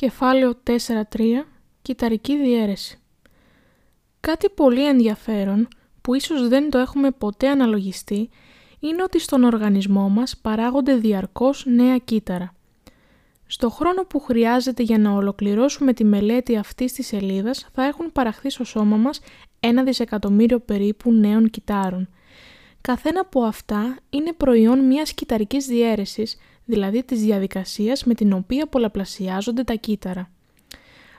Κεφάλαιο 4.3 Κυταρική διαίρεση Κάτι πολύ ενδιαφέρον που ίσως δεν το έχουμε ποτέ αναλογιστεί είναι ότι στον οργανισμό μας παράγονται διαρκώς νέα κύτταρα. Στο χρόνο που χρειάζεται για να ολοκληρώσουμε τη μελέτη αυτής της σελίδας θα έχουν παραχθεί στο σώμα μας ένα δισεκατομμύριο περίπου νέων κυτάρων. Καθένα από αυτά είναι προϊόν μιας κυταρικής διαίρεσης, δηλαδή της διαδικασίας με την οποία πολλαπλασιάζονται τα κύτταρα.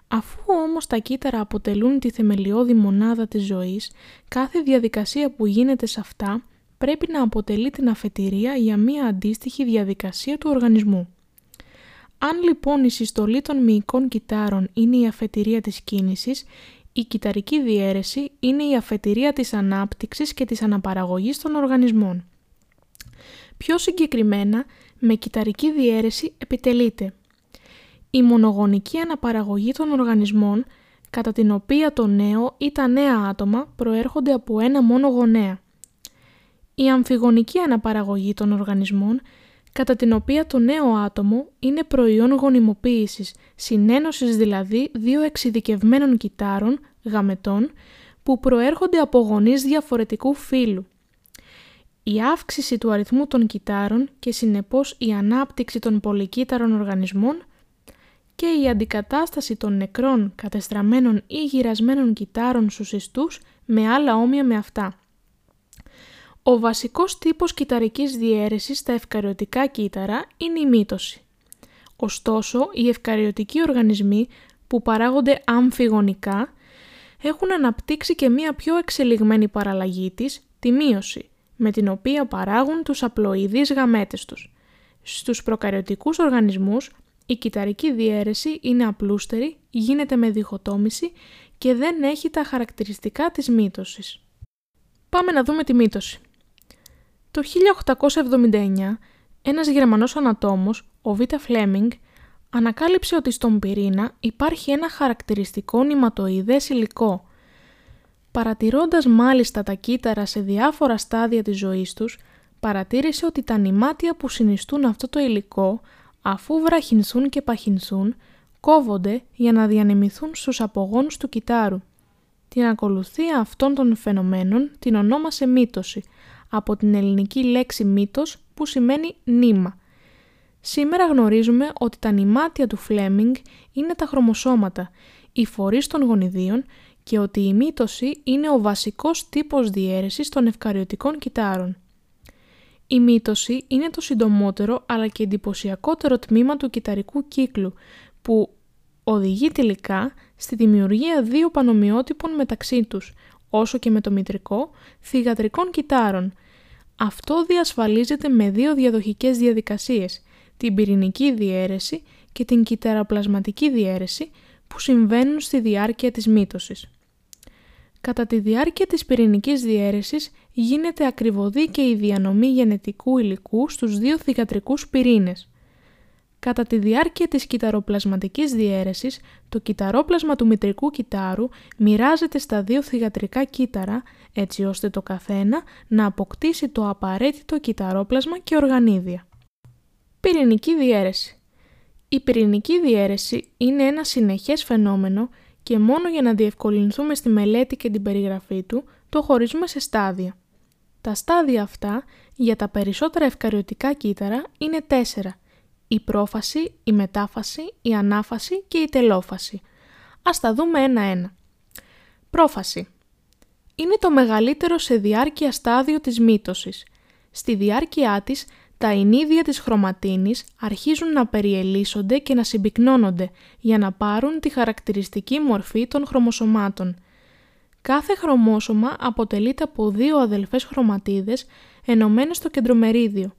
Αφού όμως τα κύτταρα αποτελούν τη θεμελιώδη μονάδα της ζωής, κάθε διαδικασία που γίνεται σε αυτά πρέπει να αποτελεί την αφετηρία για μία αντίστοιχη διαδικασία του οργανισμού. Αν λοιπόν η συστολή των μυϊκών κυτάρων είναι η αφετηρία της κίνησης, η κυταρική διαίρεση είναι η αφετηρία της ανάπτυξης και της αναπαραγωγής των οργανισμών. Πιο συγκεκριμένα, με κυταρική διαίρεση επιτελείται η μονογονική αναπαραγωγή των οργανισμών, κατά την οποία το νέο ή τα νέα άτομα προέρχονται από ένα μόνο γονέα. Η αμφιγονική αναπαραγωγή των οργανισμών, κατά την οποία το νέο άτομο είναι προϊόν γονιμοποίησης, συνένωσης δηλαδή δύο εξειδικευμένων κυτάρων, γαμετών, που προέρχονται από γονείς διαφορετικού φύλου. Η αύξηση του αριθμού των κυτάρων και συνεπώς η ανάπτυξη των πολυκύτταρων οργανισμών και η αντικατάσταση των νεκρών, κατεστραμμένων ή γυρασμένων κυτάρων στους ιστούς με άλλα όμοια με αυτά. Ο βασικός τύπος κυταρικής διαίρεσης στα ευκαριωτικά κύτταρα είναι η μύτωση. Ωστόσο, οι ευκαριωτικοί οργανισμοί που παράγονται αμφιγονικά έχουν αναπτύξει και μία πιο εξελιγμένη παραλλαγή της, τη μείωση, με την οποία παράγουν τους απλοειδείς γαμέτες τους. Στους προκαριωτικούς οργανισμούς, η κυταρική διαίρεση είναι απλούστερη, γίνεται με διχοτόμηση και δεν έχει τα χαρακτηριστικά της μύτωσης. Πάμε να δούμε τη μύτωση. Το 1879, ένας Γερμανός ανατόμος, ο Β. Φλέμινγκ, ανακάλυψε ότι στον πυρήνα υπάρχει ένα χαρακτηριστικό νηματοειδές υλικό. Παρατηρώντας μάλιστα τα κύτταρα σε διάφορα στάδια της ζωής τους, παρατήρησε ότι τα νημάτια που συνιστούν αυτό το υλικό, αφού βραχυνθούν και παχυνθούν, κόβονται για να διανεμηθούν στους απογόνους του κυτάρου. Την ακολουθία αυτών των φαινομένων την ονόμασε μύτωση, από την ελληνική λέξη μύτος που σημαίνει νήμα. Σήμερα γνωρίζουμε ότι τα νημάτια του Φλέμινγκ είναι τα χρωμοσώματα, οι φορείς των γονιδίων και ότι η μύτωση είναι ο βασικός τύπος διαίρεσης των ευκαριωτικών κυτάρων. Η μύτωση είναι το συντομότερο αλλά και εντυπωσιακότερο τμήμα του κυταρικού κύκλου που οδηγεί τελικά στη δημιουργία δύο πανομοιότυπων μεταξύ τους, όσο και με το μητρικό, θυγατρικών κυτάρων. Αυτό διασφαλίζεται με δύο διαδοχικές διαδικασίες, την πυρηνική διαίρεση και την κυταραπλασματική διαίρεση που συμβαίνουν στη διάρκεια της μύτωσης. Κατά τη διάρκεια της πυρηνικής διαίρεσης γίνεται ακριβωδή και η διανομή γενετικού υλικού στους δύο θυγατρικούς πυρήνες. Κατά τη διάρκεια της κυταροπλασματικής διαίρεσης, το κυταρόπλασμα του μητρικού κυτάρου μοιράζεται στα δύο θυγατρικά κύτταρα, έτσι ώστε το καθένα να αποκτήσει το απαραίτητο κυταρόπλασμα και οργανίδια. Πυρηνική διαίρεση Η πυρηνική διαίρεση είναι ένα συνεχές φαινόμενο και μόνο για να διευκολυνθούμε στη μελέτη και την περιγραφή του, το χωρίζουμε σε στάδια. Τα στάδια αυτά για τα περισσότερα ευκαριωτικά κύτταρα είναι τέσσερα. Η πρόφαση, η μετάφαση, η ανάφαση και η τελόφαση. Ας τα δούμε ένα-ένα. Πρόφαση. Είναι το μεγαλύτερο σε διάρκεια στάδιο της μύτωσης. Στη διάρκεια της τα ενίδια της χρωματίνης αρχίζουν να περιελίσσονται και να συμπυκνώνονται για να πάρουν τη χαρακτηριστική μορφή των χρωμοσωμάτων. Κάθε χρωμόσωμα αποτελείται από δύο αδελφές χρωματίδες ενωμένες στο κεντρομερίδιο.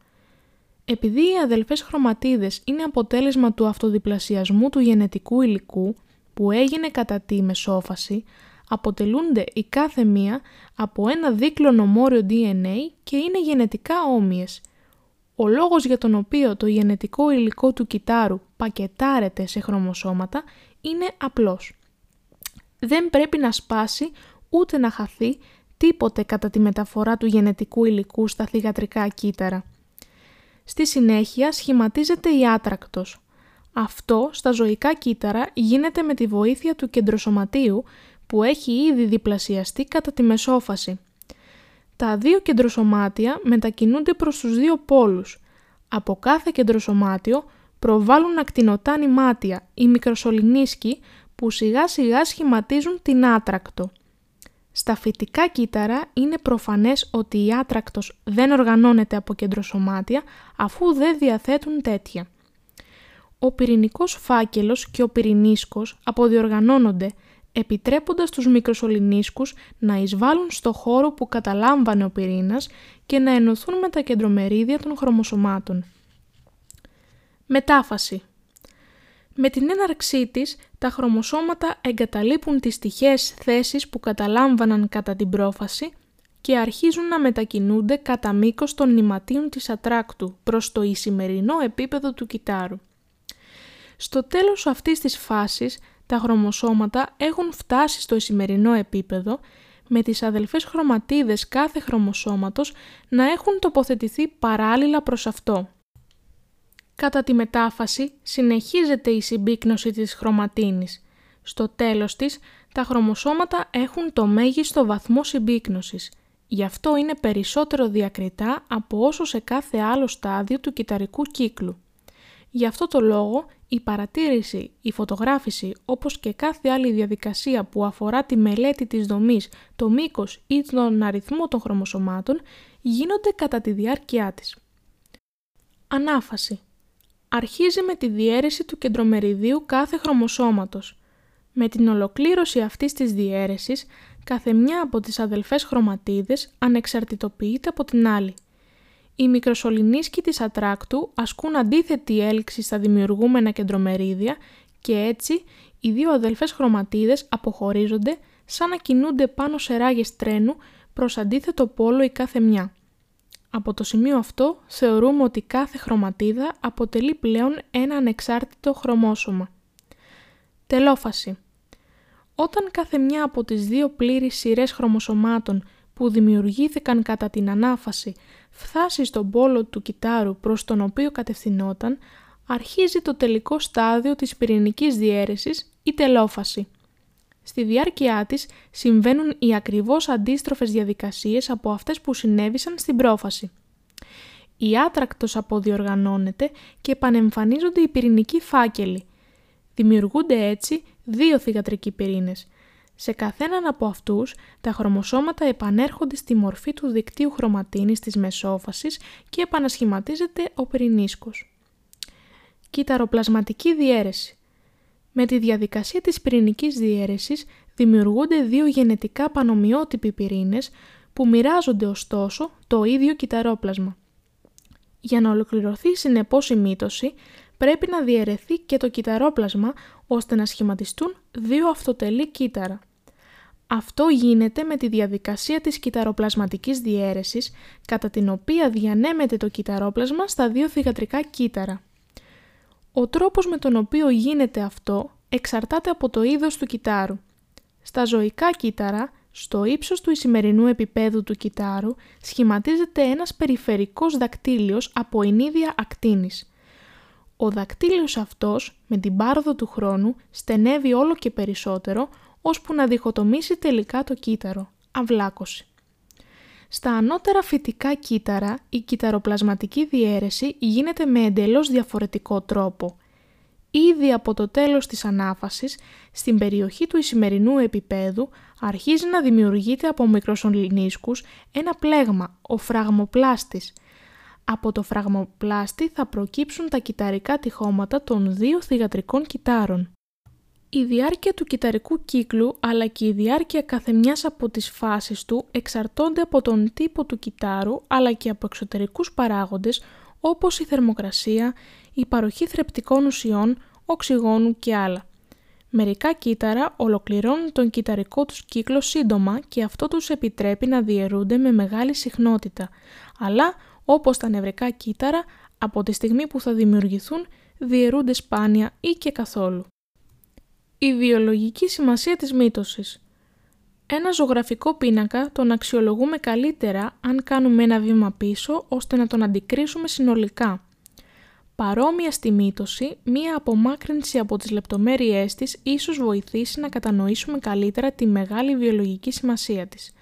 Επειδή οι αδελφές χρωματίδες είναι αποτέλεσμα του αυτοδιπλασιασμού του γενετικού υλικού που έγινε κατά τη μεσόφαση, αποτελούνται η κάθε μία από ένα δίκλωνο μόριο DNA και είναι γενετικά όμοιες – ο λόγος για τον οποίο το γενετικό υλικό του κυτάρου πακετάρεται σε χρωμοσώματα είναι απλός. Δεν πρέπει να σπάσει ούτε να χαθεί τίποτε κατά τη μεταφορά του γενετικού υλικού στα θυγατρικά κύτταρα. Στη συνέχεια σχηματίζεται η άτρακτος. Αυτό στα ζωικά κύτταρα γίνεται με τη βοήθεια του κεντροσωματίου που έχει ήδη διπλασιαστεί κατά τη μεσόφαση. Τα δύο κεντροσωμάτια μετακινούνται προς τους δύο πόλους. Από κάθε κεντροσωμάτιο προβάλλουν ακτινοτά νημάτια ή μικροσωληνίσκοι που σιγά σιγά σχηματίζουν την άτρακτο. Στα φυτικά κύτταρα είναι προφανές ότι η άτρακτος δεν οργανώνεται από κεντροσωμάτια αφού δεν διαθέτουν τέτοια. Ο πυρηνικός φάκελος και ο πυρηνίσκος αποδιοργανώνονται επιτρέποντας τους μικροσωληνίσκους να εισβάλλουν στο χώρο που καταλάμβανε ο πυρήνας και να ενωθούν με τα κεντρομερίδια των χρωμοσωμάτων. Μετάφαση Με την έναρξή της, τα χρωμοσώματα εγκαταλείπουν τις τυχαίες θέσεις που καταλάμβαναν κατά την πρόφαση και αρχίζουν να μετακινούνται κατά μήκος των νηματίων της ατράκτου προς το ισημερινό επίπεδο του κυτάρου. Στο τέλος αυτής της φάσης, τα χρωμοσώματα έχουν φτάσει στο ισημερινό επίπεδο με τις αδελφές χρωματίδες κάθε χρωμοσώματος να έχουν τοποθετηθεί παράλληλα προς αυτό. Κατά τη μετάφαση συνεχίζεται η συμπίκνωση της χρωματίνης. Στο τέλος της, τα χρωμοσώματα έχουν το μέγιστο βαθμό συμπίκνωσης. Γι' αυτό είναι περισσότερο διακριτά από όσο σε κάθε άλλο στάδιο του κυταρικού κύκλου. Γι' αυτό το λόγο η παρατήρηση, η φωτογράφηση όπως και κάθε άλλη διαδικασία που αφορά τη μελέτη της δομής, το μήκος ή τον αριθμό των χρωμοσωμάτων γίνονται κατά τη διάρκεια της. Ανάφαση Αρχίζει με τη διαίρεση του κεντρομεριδίου κάθε χρωμοσώματος. Με την ολοκλήρωση αυτής της διαίρεσης, κάθε μια από τις αδελφές χρωματίδες ανεξαρτητοποιείται από την άλλη – οι μικροσωληνίσκοι της ατράκτου ασκούν αντίθετη έλξη στα δημιουργούμενα κεντρομερίδια και έτσι οι δύο αδελφές χρωματίδες αποχωρίζονται σαν να κινούνται πάνω σε ράγες τρένου προς αντίθετο πόλο η κάθε μια. Από το σημείο αυτό θεωρούμε ότι κάθε χρωματίδα αποτελεί πλέον ένα ανεξάρτητο χρωμόσωμα. Τελόφαση Όταν κάθε μια από τις δύο πλήρεις σειρές χρωμοσωμάτων που δημιουργήθηκαν κατά την ανάφαση φτάσει στον πόλο του κυτάρου προς τον οποίο κατευθυνόταν, αρχίζει το τελικό στάδιο της πυρηνικής διαίρεσης, η τελόφαση. Στη διάρκεια της συμβαίνουν οι ακριβώς αντίστροφες διαδικασίες από αυτές που συνέβησαν στην πρόφαση. Η άτρακτος αποδιοργανώνεται και επανεμφανίζονται οι πυρηνικοί φάκελοι. Δημιουργούνται έτσι δύο θυγατρικοί πυρήνες, σε καθέναν από αυτούς, τα χρωμοσώματα επανέρχονται στη μορφή του δικτύου χρωματίνης της μεσόφασης και επανασχηματίζεται ο πυρηνίσκος. Κυταροπλασματική διαίρεση Με τη διαδικασία της πυρηνικής διαίρεσης δημιουργούνται δύο γενετικά πανομοιότυποι πυρήνες που μοιράζονται ωστόσο το ίδιο κυταρόπλασμα. Για να ολοκληρωθεί συνεπώς η μύτωση, πρέπει να διαιρεθεί και το κυταρόπλασμα ώστε να σχηματιστούν δύο αυτοτελή κύτταρα. Αυτό γίνεται με τη διαδικασία της κυταροπλασματικής διαίρεσης, κατά την οποία διανέμεται το κυταρόπλασμα στα δύο θυγατρικά κύτταρα. Ο τρόπος με τον οποίο γίνεται αυτό εξαρτάται από το είδος του κυτάρου. Στα ζωικά κύτταρα, στο ύψος του ισημερινού επίπεδου του κυτάρου, σχηματίζεται ένας περιφερικός δακτύλιος από ενίδια ακτίνης. Ο δακτύλιος αυτός, με την πάροδο του χρόνου, στενεύει όλο και περισσότερο, ώσπου να διχοτομήσει τελικά το κύτταρο, αυλάκωση. Στα ανώτερα φυτικά κύτταρα, η κυταροπλασματική διαίρεση γίνεται με εντελώς διαφορετικό τρόπο. Ήδη από το τέλος της ανάφασης, στην περιοχή του ισημερινού επίπεδου, αρχίζει να δημιουργείται από μικροσωληνίσκους ένα πλέγμα, ο φραγμοπλάστης. Από το φραγμοπλάστη θα προκύψουν τα κυταρικά τυχώματα των δύο θυγατρικών κυτάρων. Η διάρκεια του κυταρικού κύκλου αλλά και η διάρκεια καθεμιάς από τις φάσεις του εξαρτώνται από τον τύπο του κυτάρου αλλά και από εξωτερικούς παράγοντες όπως η θερμοκρασία, η παροχή θρεπτικών ουσιών, οξυγόνου και άλλα. Μερικά κύτταρα ολοκληρώνουν τον κυταρικό τους κύκλο σύντομα και αυτό τους επιτρέπει να διαιρούνται με μεγάλη συχνότητα, αλλά όπως τα νευρικά κύτταρα από τη στιγμή που θα δημιουργηθούν διαιρούνται σπάνια ή και καθόλου. Η βιολογική σημασία της μύτωσης. Ένα ζωγραφικό πίνακα τον αξιολογούμε καλύτερα αν κάνουμε ένα βήμα πίσω ώστε να τον αντικρίσουμε συνολικά. Παρόμοια στη μύτωση, μία απομάκρυνση από τις λεπτομέρειές της ίσως βοηθήσει να κατανοήσουμε καλύτερα τη μεγάλη βιολογική σημασία της.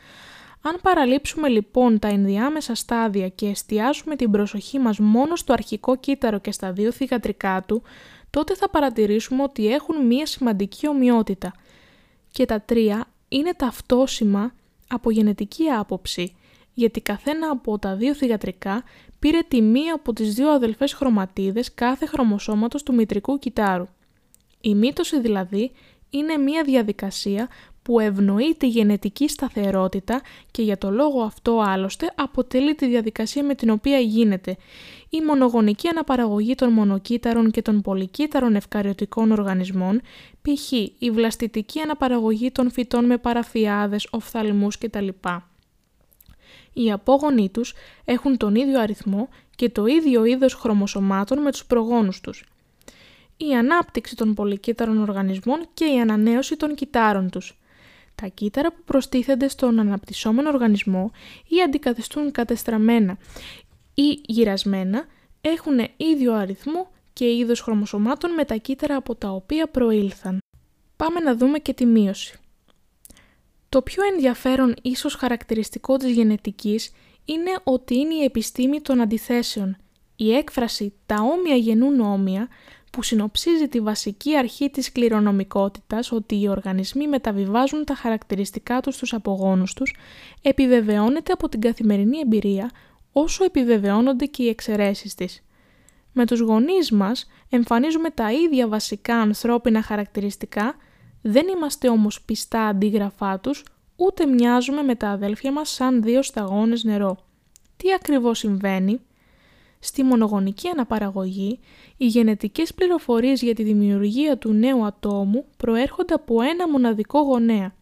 Αν παραλείψουμε λοιπόν τα ενδιάμεσα στάδια και εστιάσουμε την προσοχή μας μόνο στο αρχικό κύτταρο και στα δύο θυγατρικά του, τότε θα παρατηρήσουμε ότι έχουν μία σημαντική ομοιότητα. Και τα τρία είναι ταυτόσιμα από γενετική άποψη, γιατί καθένα από τα δύο θυγατρικά πήρε τη μία από τις δύο αδελφές χρωματίδες κάθε χρωμοσώματος του μητρικού κυτάρου. Η μύτωση δηλαδή είναι μία διαδικασία που ευνοεί τη γενετική σταθερότητα και για το λόγο αυτό άλλωστε αποτελεί τη διαδικασία με την οποία γίνεται η μονογονική αναπαραγωγή των μονοκύτταρων και των πολυκύτταρων ευκαριωτικών οργανισμών, π.χ. η βλαστητική αναπαραγωγή των φυτών με παραφιάδες, οφθαλμούς κτλ. Οι απόγονοί τους έχουν τον ίδιο αριθμό και το ίδιο είδος χρωμοσωμάτων με τους προγόνους τους. Η ανάπτυξη των πολυκύτταρων οργανισμών και η ανανέωση των κυτάρων τους. Τα κύτταρα που προστίθενται στον αναπτυσσόμενο οργανισμό ή αντικαθιστούν κατεστραμμένα ή γυρασμένα έχουν ίδιο αριθμό και είδος χρωμοσωμάτων με τα κύτταρα από τα οποία προήλθαν. Πάμε να δούμε και τη μείωση. Το πιο ενδιαφέρον ίσως χαρακτηριστικό της γενετικής είναι ότι είναι η επιστήμη των αντιθέσεων, η έκφραση «τα όμοια γεννούν όμοια» που συνοψίζει τη βασική αρχή της κληρονομικότητας ότι οι οργανισμοί μεταβιβάζουν τα χαρακτηριστικά τους στους απογόνους τους, επιβεβαιώνεται από την καθημερινή εμπειρία όσο επιβεβαιώνονται και οι εξαιρέσεις της. Με τους γονείς μας εμφανίζουμε τα ίδια βασικά ανθρώπινα χαρακτηριστικά, δεν είμαστε όμως πιστά αντίγραφά τους, ούτε μοιάζουμε με τα αδέλφια μας σαν δύο σταγόνες νερό. Τι ακριβώς συμβαίνει; Στη μονογονική αναπαραγωγή, οι γενετικές πληροφορίες για τη δημιουργία του νέου ατόμου προέρχονται από ένα μοναδικό γονέα.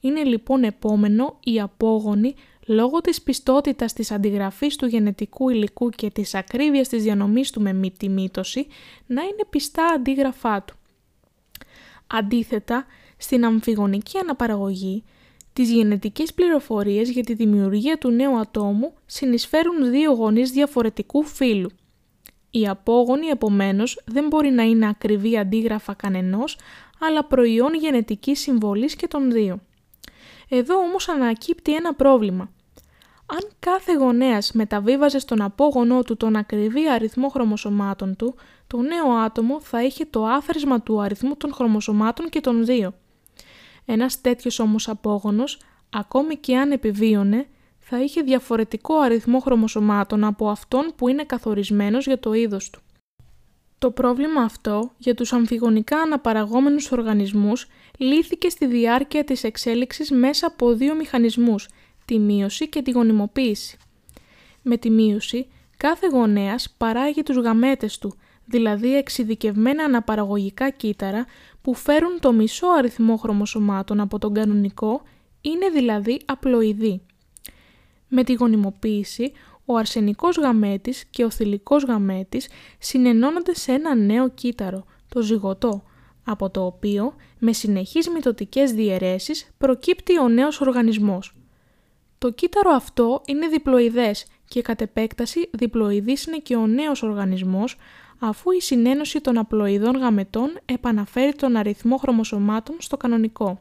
Είναι λοιπόν επόμενο οι απόγονοι λόγω της πιστότητας της αντιγραφής του γενετικού υλικού και της ακρίβειας της διανομής του με τη μύτωση να είναι πιστά αντίγραφά του. Αντίθετα, στην αμφιγονική αναπαραγωγή, τις γενετικές πληροφορίες για τη δημιουργία του νέου ατόμου συνεισφέρουν δύο γονείς διαφορετικού φύλου. Η απόγονη, επομένως, δεν μπορεί να είναι ακριβή αντίγραφα κανενός, αλλά προϊόν γενετικής συμβολής και των δύο. Εδώ όμως ανακύπτει ένα πρόβλημα. Αν κάθε γονέας μεταβίβαζε στον απόγονό του τον ακριβή αριθμό χρωμοσωμάτων του, το νέο άτομο θα είχε το άθροισμα του αριθμού των χρωμοσωμάτων και των δύο. Ένας τέτοιος όμως απόγονος, ακόμη και αν επιβίωνε, θα είχε διαφορετικό αριθμό χρωμοσωμάτων από αυτόν που είναι καθορισμένος για το είδος του. Το πρόβλημα αυτό για τους αμφιγονικά αναπαραγόμενους οργανισμούς λύθηκε στη διάρκεια της εξέλιξης μέσα από δύο μηχανισμούς, τη μείωση και τη γονιμοποίηση. Με τη μείωση, κάθε γονέας παράγει τους γαμέτες του, δηλαδή εξειδικευμένα αναπαραγωγικά κύτταρα που φέρουν το μισό αριθμό χρωμοσωμάτων από τον κανονικό, είναι δηλαδή απλοειδή. Με τη γονιμοποίηση, ο αρσενικός γαμέτης και ο θηλυκός γαμέτης συνενώνονται σε ένα νέο κύτταρο, το ζυγωτό, από το οποίο, με συνεχείς μυτοτικές διαιρέσεις, προκύπτει ο νέος οργανισμός. Το κύτταρο αυτό είναι διπλοειδές και κατ' επέκταση διπλοειδής είναι και ο νέος οργανισμός αφού η συνένωση των απλοειδών γαμετών επαναφέρει τον αριθμό χρωμοσωμάτων στο κανονικό.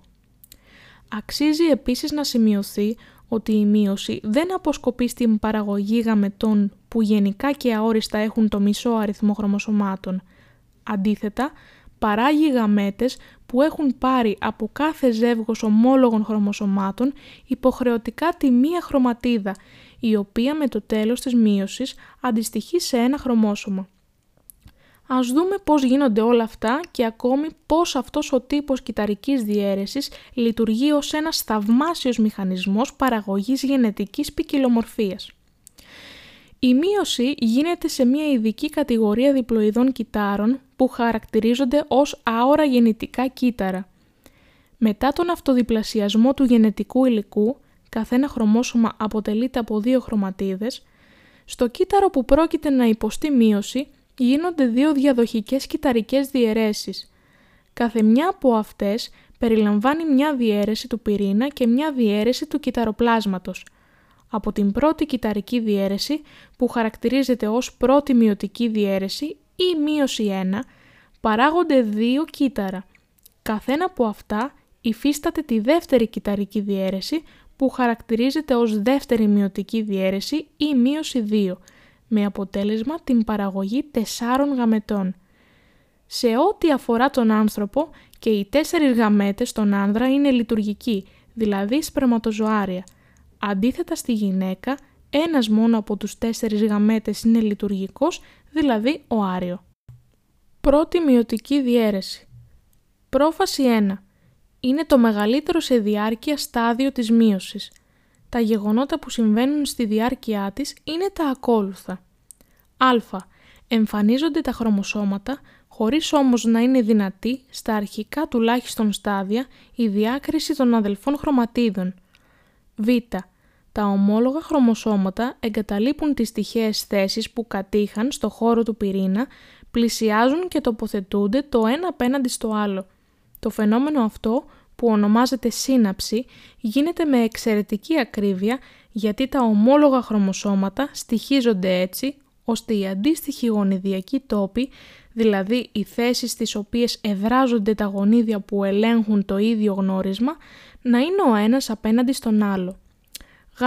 Αξίζει επίσης να σημειωθεί ότι η μείωση δεν αποσκοπεί στην παραγωγή γαμετών που γενικά και αόριστα έχουν το μισό αριθμό χρωμοσωμάτων. Αντίθετα, παράγει γαμέτες που έχουν πάρει από κάθε ζεύγος ομόλογων χρωμοσωμάτων υποχρεωτικά τη μία χρωματίδα, η οποία με το τέλος της μείωσης αντιστοιχεί σε ένα χρωμόσωμα. Ας δούμε πώς γίνονται όλα αυτά και ακόμη πώς αυτός ο τύπος κυταρικής διαίρεσης λειτουργεί ως ένας θαυμάσιος μηχανισμός παραγωγής γενετικής ποικιλομορφίας. Η μείωση γίνεται σε μια ειδική κατηγορία διπλοειδών κυτάρων που χαρακτηρίζονται ως άορα γεννητικά κύτταρα. Μετά τον αυτοδιπλασιασμό του γενετικού υλικού, καθένα χρωμόσωμα αποτελείται από δύο χρωματίδες, στο κύτταρο που πρόκειται να υποστεί μείωση γίνονται δύο διαδοχικές κυταρικές διαιρέσεις. Κάθε μια από αυτές περιλαμβάνει μια διαίρεση του πυρήνα και μια διαίρεση του κυταροπλάσματος. από την πρώτη κυταρική διαίρεση που χαρακτηρίζεται ως πρώτη μειωτική διαίρεση ή μείωση 1, παράγονται δύο κύτταρα. Καθένα από αυτά υφίσταται τη δεύτερη κυταρική διαίρεση που χαρακτηρίζεται ως δεύτερη μειωτική διαίρεση ή μείωση 2, με αποτέλεσμα την παραγωγή τεσσάρων γαμετών. Σε ό,τι αφορά τον άνθρωπο και οι τέσσερις γαμέτες στον άνδρα είναι λειτουργικοί, δηλαδή σπερματοζωάρια. Αντίθετα στη γυναίκα, ένας μόνο από τους τέσσερις γαμέτες είναι λειτουργικός, δηλαδή ο άριο. Πρώτη μειωτική διαίρεση. Πρόφαση 1. Είναι το μεγαλύτερο σε διάρκεια στάδιο της μείωσης. Τα γεγονότα που συμβαίνουν στη διάρκεια της είναι τα ακόλουθα. Α. Εμφανίζονται τα χρωμοσώματα, χωρίς όμως να είναι δυνατή στα αρχικά τουλάχιστον στάδια η διάκριση των αδελφών χρωματίδων. Β. Τα ομόλογα χρωμοσώματα εγκαταλείπουν τις τυχαίες θέσεις που κατήχαν στο χώρο του πυρήνα, πλησιάζουν και τοποθετούνται το ένα απέναντι στο άλλο. Το φαινόμενο αυτό, που ονομάζεται σύναψη, γίνεται με εξαιρετική ακρίβεια γιατί τα ομόλογα χρωμοσώματα στοιχίζονται έτσι ώστε οι αντίστοιχοι γονιδιακοί τόποι, δηλαδή οι θέσεις στις οποίες εδράζονται τα γονίδια που ελέγχουν το ίδιο γνώρισμα, να είναι ο ένας απέναντι στον άλλο. Γ.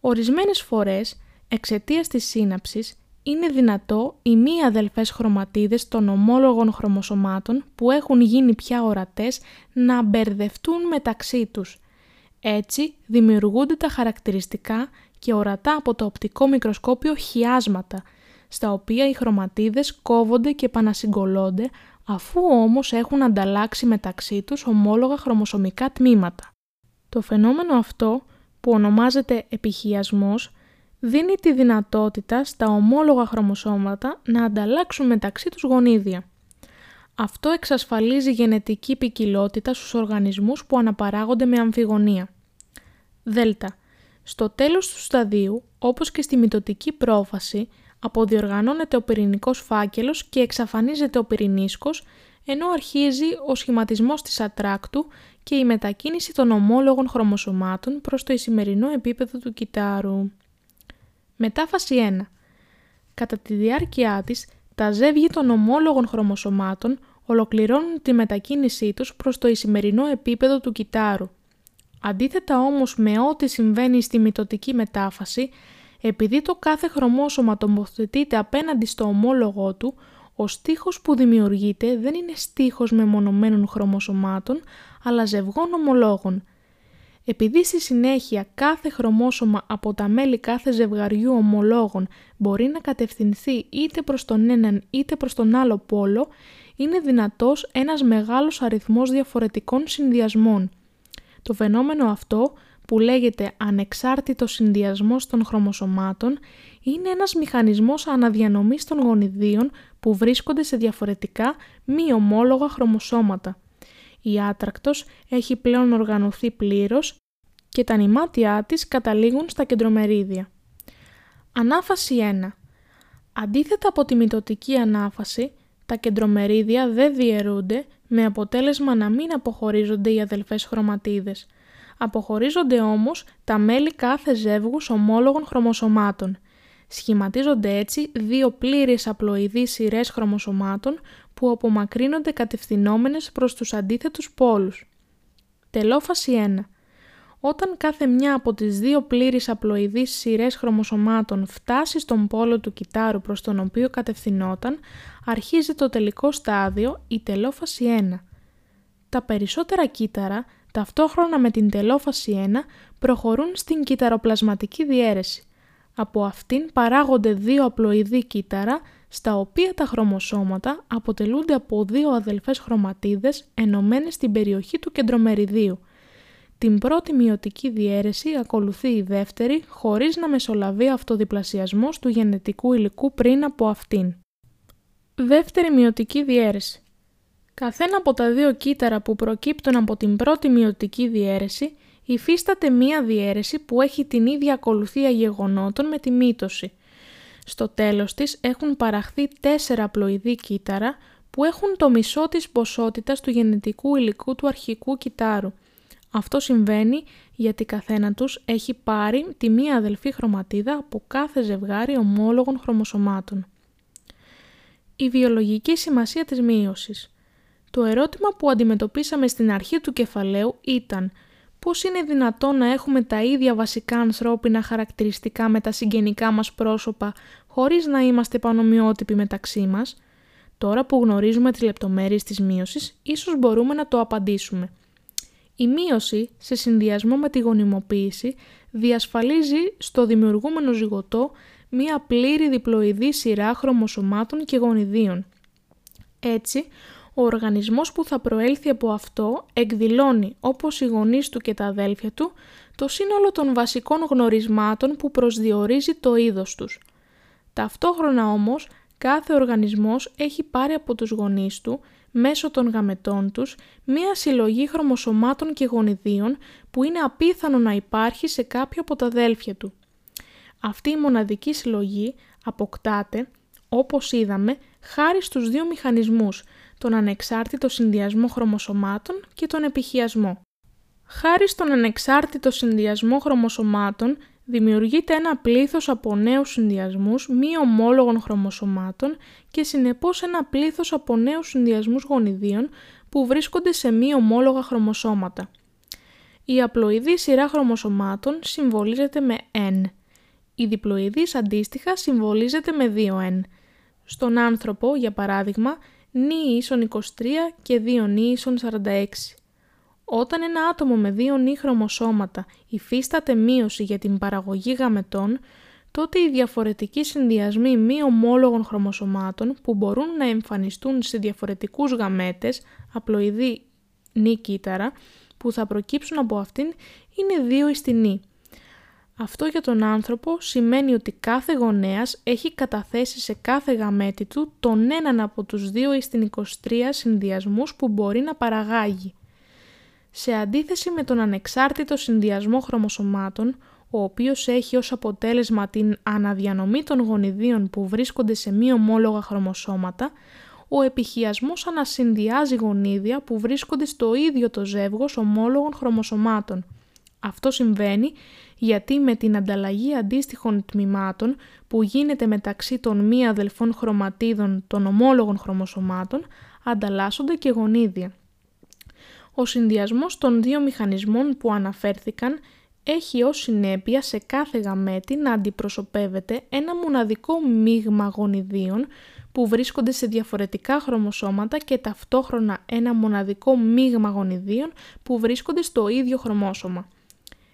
Ορισμένες φορές, εξαιτίας της σύναψης, είναι δυνατό οι μη αδελφές χρωματίδες των ομόλογων χρωμοσωμάτων που έχουν γίνει πια ορατές να μπερδευτούν μεταξύ τους. Έτσι δημιουργούνται τα χαρακτηριστικά και ορατά από το οπτικό μικροσκόπιο χιάσματα, στα οποία οι χρωματίδες κόβονται και επανασυγκολώνται αφού όμως έχουν ανταλλάξει μεταξύ τους ομόλογα χρωμοσωμικά τμήματα. Το φαινόμενο αυτό, που ονομάζεται επιχιασμός, δίνει τη δυνατότητα στα ομόλογα χρωμοσώματα να ανταλλάξουν μεταξύ τους γονίδια. Αυτό εξασφαλίζει γενετική ποικιλότητα στους οργανισμούς που αναπαράγονται με αμφιγονία. Δέλτα. Στο τέλος του σταδίου, όπως και στη μυτοτική πρόφαση, αποδιοργανώνεται ο πυρηνικός φάκελος και εξαφανίζεται ο πυρηνίσκος, ενώ αρχίζει ο σχηματισμός της ατράκτου και η μετακίνηση των ομόλογων χρωμοσωμάτων προς το ισημερινό επίπεδο του κυτάρου. Μετάφαση 1. Κατά τη διάρκεια της, τα ζεύγη των ομόλογων χρωμοσωμάτων ολοκληρώνουν τη μετακίνησή τους προς το ισημερινό επίπεδο του κυτάρου. Αντίθετα όμως με ό,τι συμβαίνει στη μυτοτική μετάφαση, επειδή το κάθε χρωμόσωμα τοποθετείται απέναντι στο ομόλογό του, ο στίχος που δημιουργείται δεν είναι στίχος μεμονωμένων χρωμοσωμάτων, αλλά ζευγών ομολόγων. Επειδή στη συνέχεια κάθε χρωμόσωμα από τα μέλη κάθε ζευγαριού ομολόγων μπορεί να κατευθυνθεί είτε προς τον έναν είτε προς τον άλλο πόλο, είναι δυνατός ένας μεγάλος αριθμός διαφορετικών συνδυασμών. Το φαινόμενο αυτό, που λέγεται ανεξάρτητο συνδυασμός των χρωμοσωμάτων, είναι ένας μηχανισμός αναδιανομής των γονιδίων που βρίσκονται σε διαφορετικά μη ομόλογα χρωμοσώματα. Η άτρακτος έχει πλέον οργανωθεί πλήρως και τα νημάτια της καταλήγουν στα κεντρομερίδια. Ανάφαση 1. Αντίθετα από τη μυτοτική ανάφαση, τα κεντρομερίδια δεν διαιρούνται με αποτέλεσμα να μην αποχωρίζονται οι αδελφές χρωματίδες. Αποχωρίζονται όμως τα μέλη κάθε ζεύγους ομόλογων χρωμοσωμάτων. Σχηματίζονται έτσι δύο πλήρες απλοειδείς σειρές χρωμοσωμάτων που απομακρύνονται κατευθυνόμενες προς τους αντίθετους πόλους. Τελόφαση 1. Όταν κάθε μια από τις δύο πλήρεις απλοειδείς σειρές χρωμοσωμάτων φτάσει στον πόλο του κυτάρου προς τον οποίο κατευθυνόταν, αρχίζει το τελικό στάδιο, η τελόφαση 1. Τα περισσότερα κύτταρα, ταυτόχρονα με την τελόφαση 1, προχωρούν στην κυταροπλασματική διαίρεση. Από αυτήν παράγονται δύο απλοειδή κύτταρα, στα οποία τα χρωμοσώματα αποτελούνται από δύο αδελφές χρωματίδες ενωμένες στην περιοχή του κεντρομεριδίου – την πρώτη μειωτική διαίρεση ακολουθεί η δεύτερη χωρίς να μεσολαβεί αυτοδιπλασιασμός του γενετικού υλικού πριν από αυτήν. Δεύτερη μειωτική διαίρεση. Καθένα από τα δύο κύτταρα που προκύπτουν από την πρώτη μειωτική διαίρεση υφίσταται μία διαίρεση που έχει την ίδια ακολουθία γεγονότων με τη μύτωση. Στο τέλος της έχουν παραχθεί τέσσερα απλοειδή κύτταρα που έχουν το μισό της ποσότητας του γενετικού υλικού του αρχικού κυτάρου – Αυτό συμβαίνει γιατί καθένα τους έχει πάρει τη μία αδελφή χρωματίδα από κάθε ζευγάρι ομόλογων χρωμοσωμάτων. Η βιολογική σημασία της μείωσης. Το ερώτημα που αντιμετωπίσαμε στην αρχή του κεφαλαίου ήταν πώς είναι δυνατόν να έχουμε τα ίδια βασικά ανθρώπινα χαρακτηριστικά με τα συγγενικά μας πρόσωπα χωρίς να είμαστε πανομοιότυποι μεταξύ μας; Τώρα που γνωρίζουμε τις λεπτομέρειες της μείωσης, ίσως μπορούμε να το απαντήσουμε. Η μείωση, σε συνδυασμό με τη γονιμοποίηση, διασφαλίζει στο δημιουργούμενο ζυγωτό μία πλήρη διπλοειδή σειρά χρωμοσωμάτων και γονιδίων. Έτσι, ο οργανισμός που θα προέλθει από αυτό εκδηλώνει, όπως οι γονείς του και τα αδέλφια του, το σύνολο των βασικών γνωρισμάτων που προσδιορίζει το είδος τους. Ταυτόχρονα όμως, κάθε οργανισμός έχει πάρει από τους γονείς του, μέσω των γαμετών τους, μία συλλογή χρωμοσωμάτων και γονιδίων που είναι απίθανο να υπάρχει σε κάποιο από τα αδέλφια του. Αυτή η μοναδική συλλογή αποκτάται, όπως είδαμε, χάρη στους δύο μηχανισμούς, τον ανεξάρτητο συνδυασμό χρωμοσωμάτων και τον επιχειασμό. Χάρη στον ανεξάρτητο συνδυασμό χρωμοσωμάτων δημιουργείται ένα πλήθος από νέους συνδυασμούς μη ομόλογων χρωμοσωμάτων και συνεπώς ένα πλήθος από νέους συνδυασμούς γονιδίων που βρίσκονται σε μη ομόλογα χρωμοσώματα. Η απλοειδή σειρά χρωμοσωμάτων συμβολίζεται με N. Η διπλοειδής αντίστοιχα συμβολίζεται με 2N. Στον άνθρωπο, για παράδειγμα, νη ίσον 23 και 2 νη ίσον 46. Όταν ένα άτομο με δύο νη χρωμοσώματα υφίσταται μείωση για την παραγωγή γαμετών, τότε οι διαφορετικοί συνδυασμοί μη ομόλογων χρωμοσωμάτων που μπορούν να εμφανιστούν σε διαφορετικούς γαμέτες, απλοειδή νη κύτταρα, που θα προκύψουν από αυτήν είναι δύο ιστινοί. Αυτό για τον άνθρωπο σημαίνει ότι κάθε γονέας έχει καταθέσει σε κάθε γαμέτη του τον έναν από τους δύο εις 23 συνδυασμούς που μπορεί να παραγάγει. Σε αντίθεση με τον ανεξάρτητο συνδυασμό χρωμοσωμάτων, ο οποίος έχει ως αποτέλεσμα την αναδιανομή των γονιδίων που βρίσκονται σε μη ομόλογα χρωμοσώματα, ο επιχειασμός ανασυνδυάζει γονίδια που βρίσκονται στο ίδιο το ζεύγος ομόλογων χρωμοσωμάτων. Αυτό συμβαίνει γιατί με την ανταλλαγή αντίστοιχων τμήματων που γίνεται μεταξύ των μη αδελφών χρωματίδων των ομόλογων χρωμοσωμάτων, ανταλλάσσονται και γονίδια. Ο συνδυασμός των δύο μηχανισμών που αναφέρθηκαν έχει ως συνέπεια σε κάθε γαμέτη να αντιπροσωπεύεται ένα μοναδικό μείγμα γονιδίων που βρίσκονται σε διαφορετικά χρωμοσώματα και ταυτόχρονα ένα μοναδικό μείγμα γονιδίων που βρίσκονται στο ίδιο χρωμόσωμα.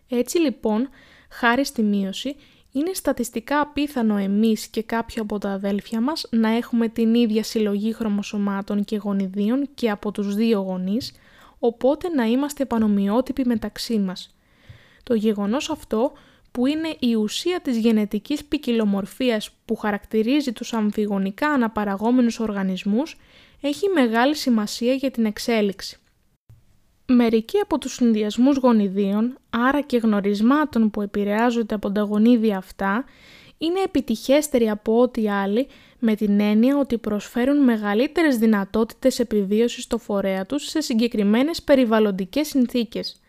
Έτσι λοιπόν, χάρη στη μείωση, είναι στατιστικά απίθανο εμείς και κάποιο από τα αδέλφια μας να έχουμε την ίδια συλλογή χρωμοσωμάτων και γονιδίων και από τους δύο γονείς, οπότε να είμαστε πανομοιότυποι μεταξύ μας. Το γεγονός αυτό, που είναι η ουσία της γενετικής ποικιλομορφίας που χαρακτηρίζει τους αμφιγονικά αναπαραγόμενους οργανισμούς, έχει μεγάλη σημασία για την εξέλιξη. Μερικοί από τους συνδυασμούς γονιδίων, άρα και γνωρισμάτων που επηρεάζονται από τα γονίδια αυτά, είναι επιτυχέστεροι από ό,τι άλλοι με την έννοια ότι προσφέρουν μεγαλύτερες δυνατότητες επιβίωσης στο φορέα τους σε συγκεκριμένες περιβαλλοντικές συνθήκες.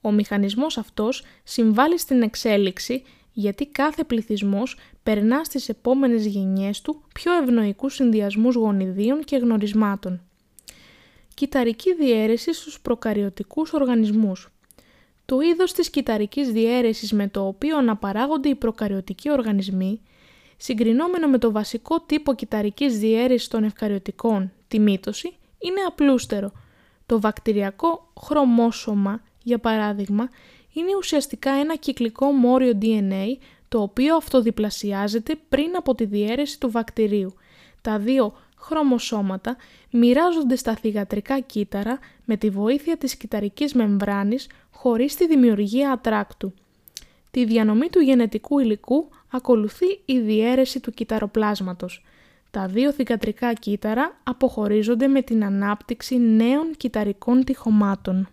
Ο μηχανισμός αυτός συμβάλλει στην εξέλιξη γιατί κάθε πληθυσμός περνά στις επόμενες γενιές του πιο ευνοϊκούς συνδυασμούς γονιδίων και γνωρισμάτων. Κυταρική διαίρεση στους προκαριωτικούς οργανισμούς. Το είδος της κυταρικής διαίρεσης με το οποίο αναπαράγονται οι προκαριωτικοί οργανισμοί, συγκρινόμενο με το βασικό τύπο κυταρικής διαίρεσης των ευκαριωτικών, τη μύτωση, είναι απλούστερο. Το βακτηριακό χρωμόσωμα, για παράδειγμα, είναι ουσιαστικά ένα κυκλικό μόριο DNA το οποίο αυτοδιπλασιάζεται πριν από τη διαίρεση του βακτηρίου. Τα δύο χρωμοσώματα μοιράζονται στα θυγατρικά κύτταρα με τη βοήθεια της κυταρικής μεμβράνης χωρίς τη δημιουργία ατράκτου. Τη διανομή του γενετικού υλικού ακολουθεί η διαίρεση του κυταροπλάσματος. Τα δύο θυγατρικά κύτταρα αποχωρίζονται με την ανάπτυξη νέων κυταρικών τυχωμάτων.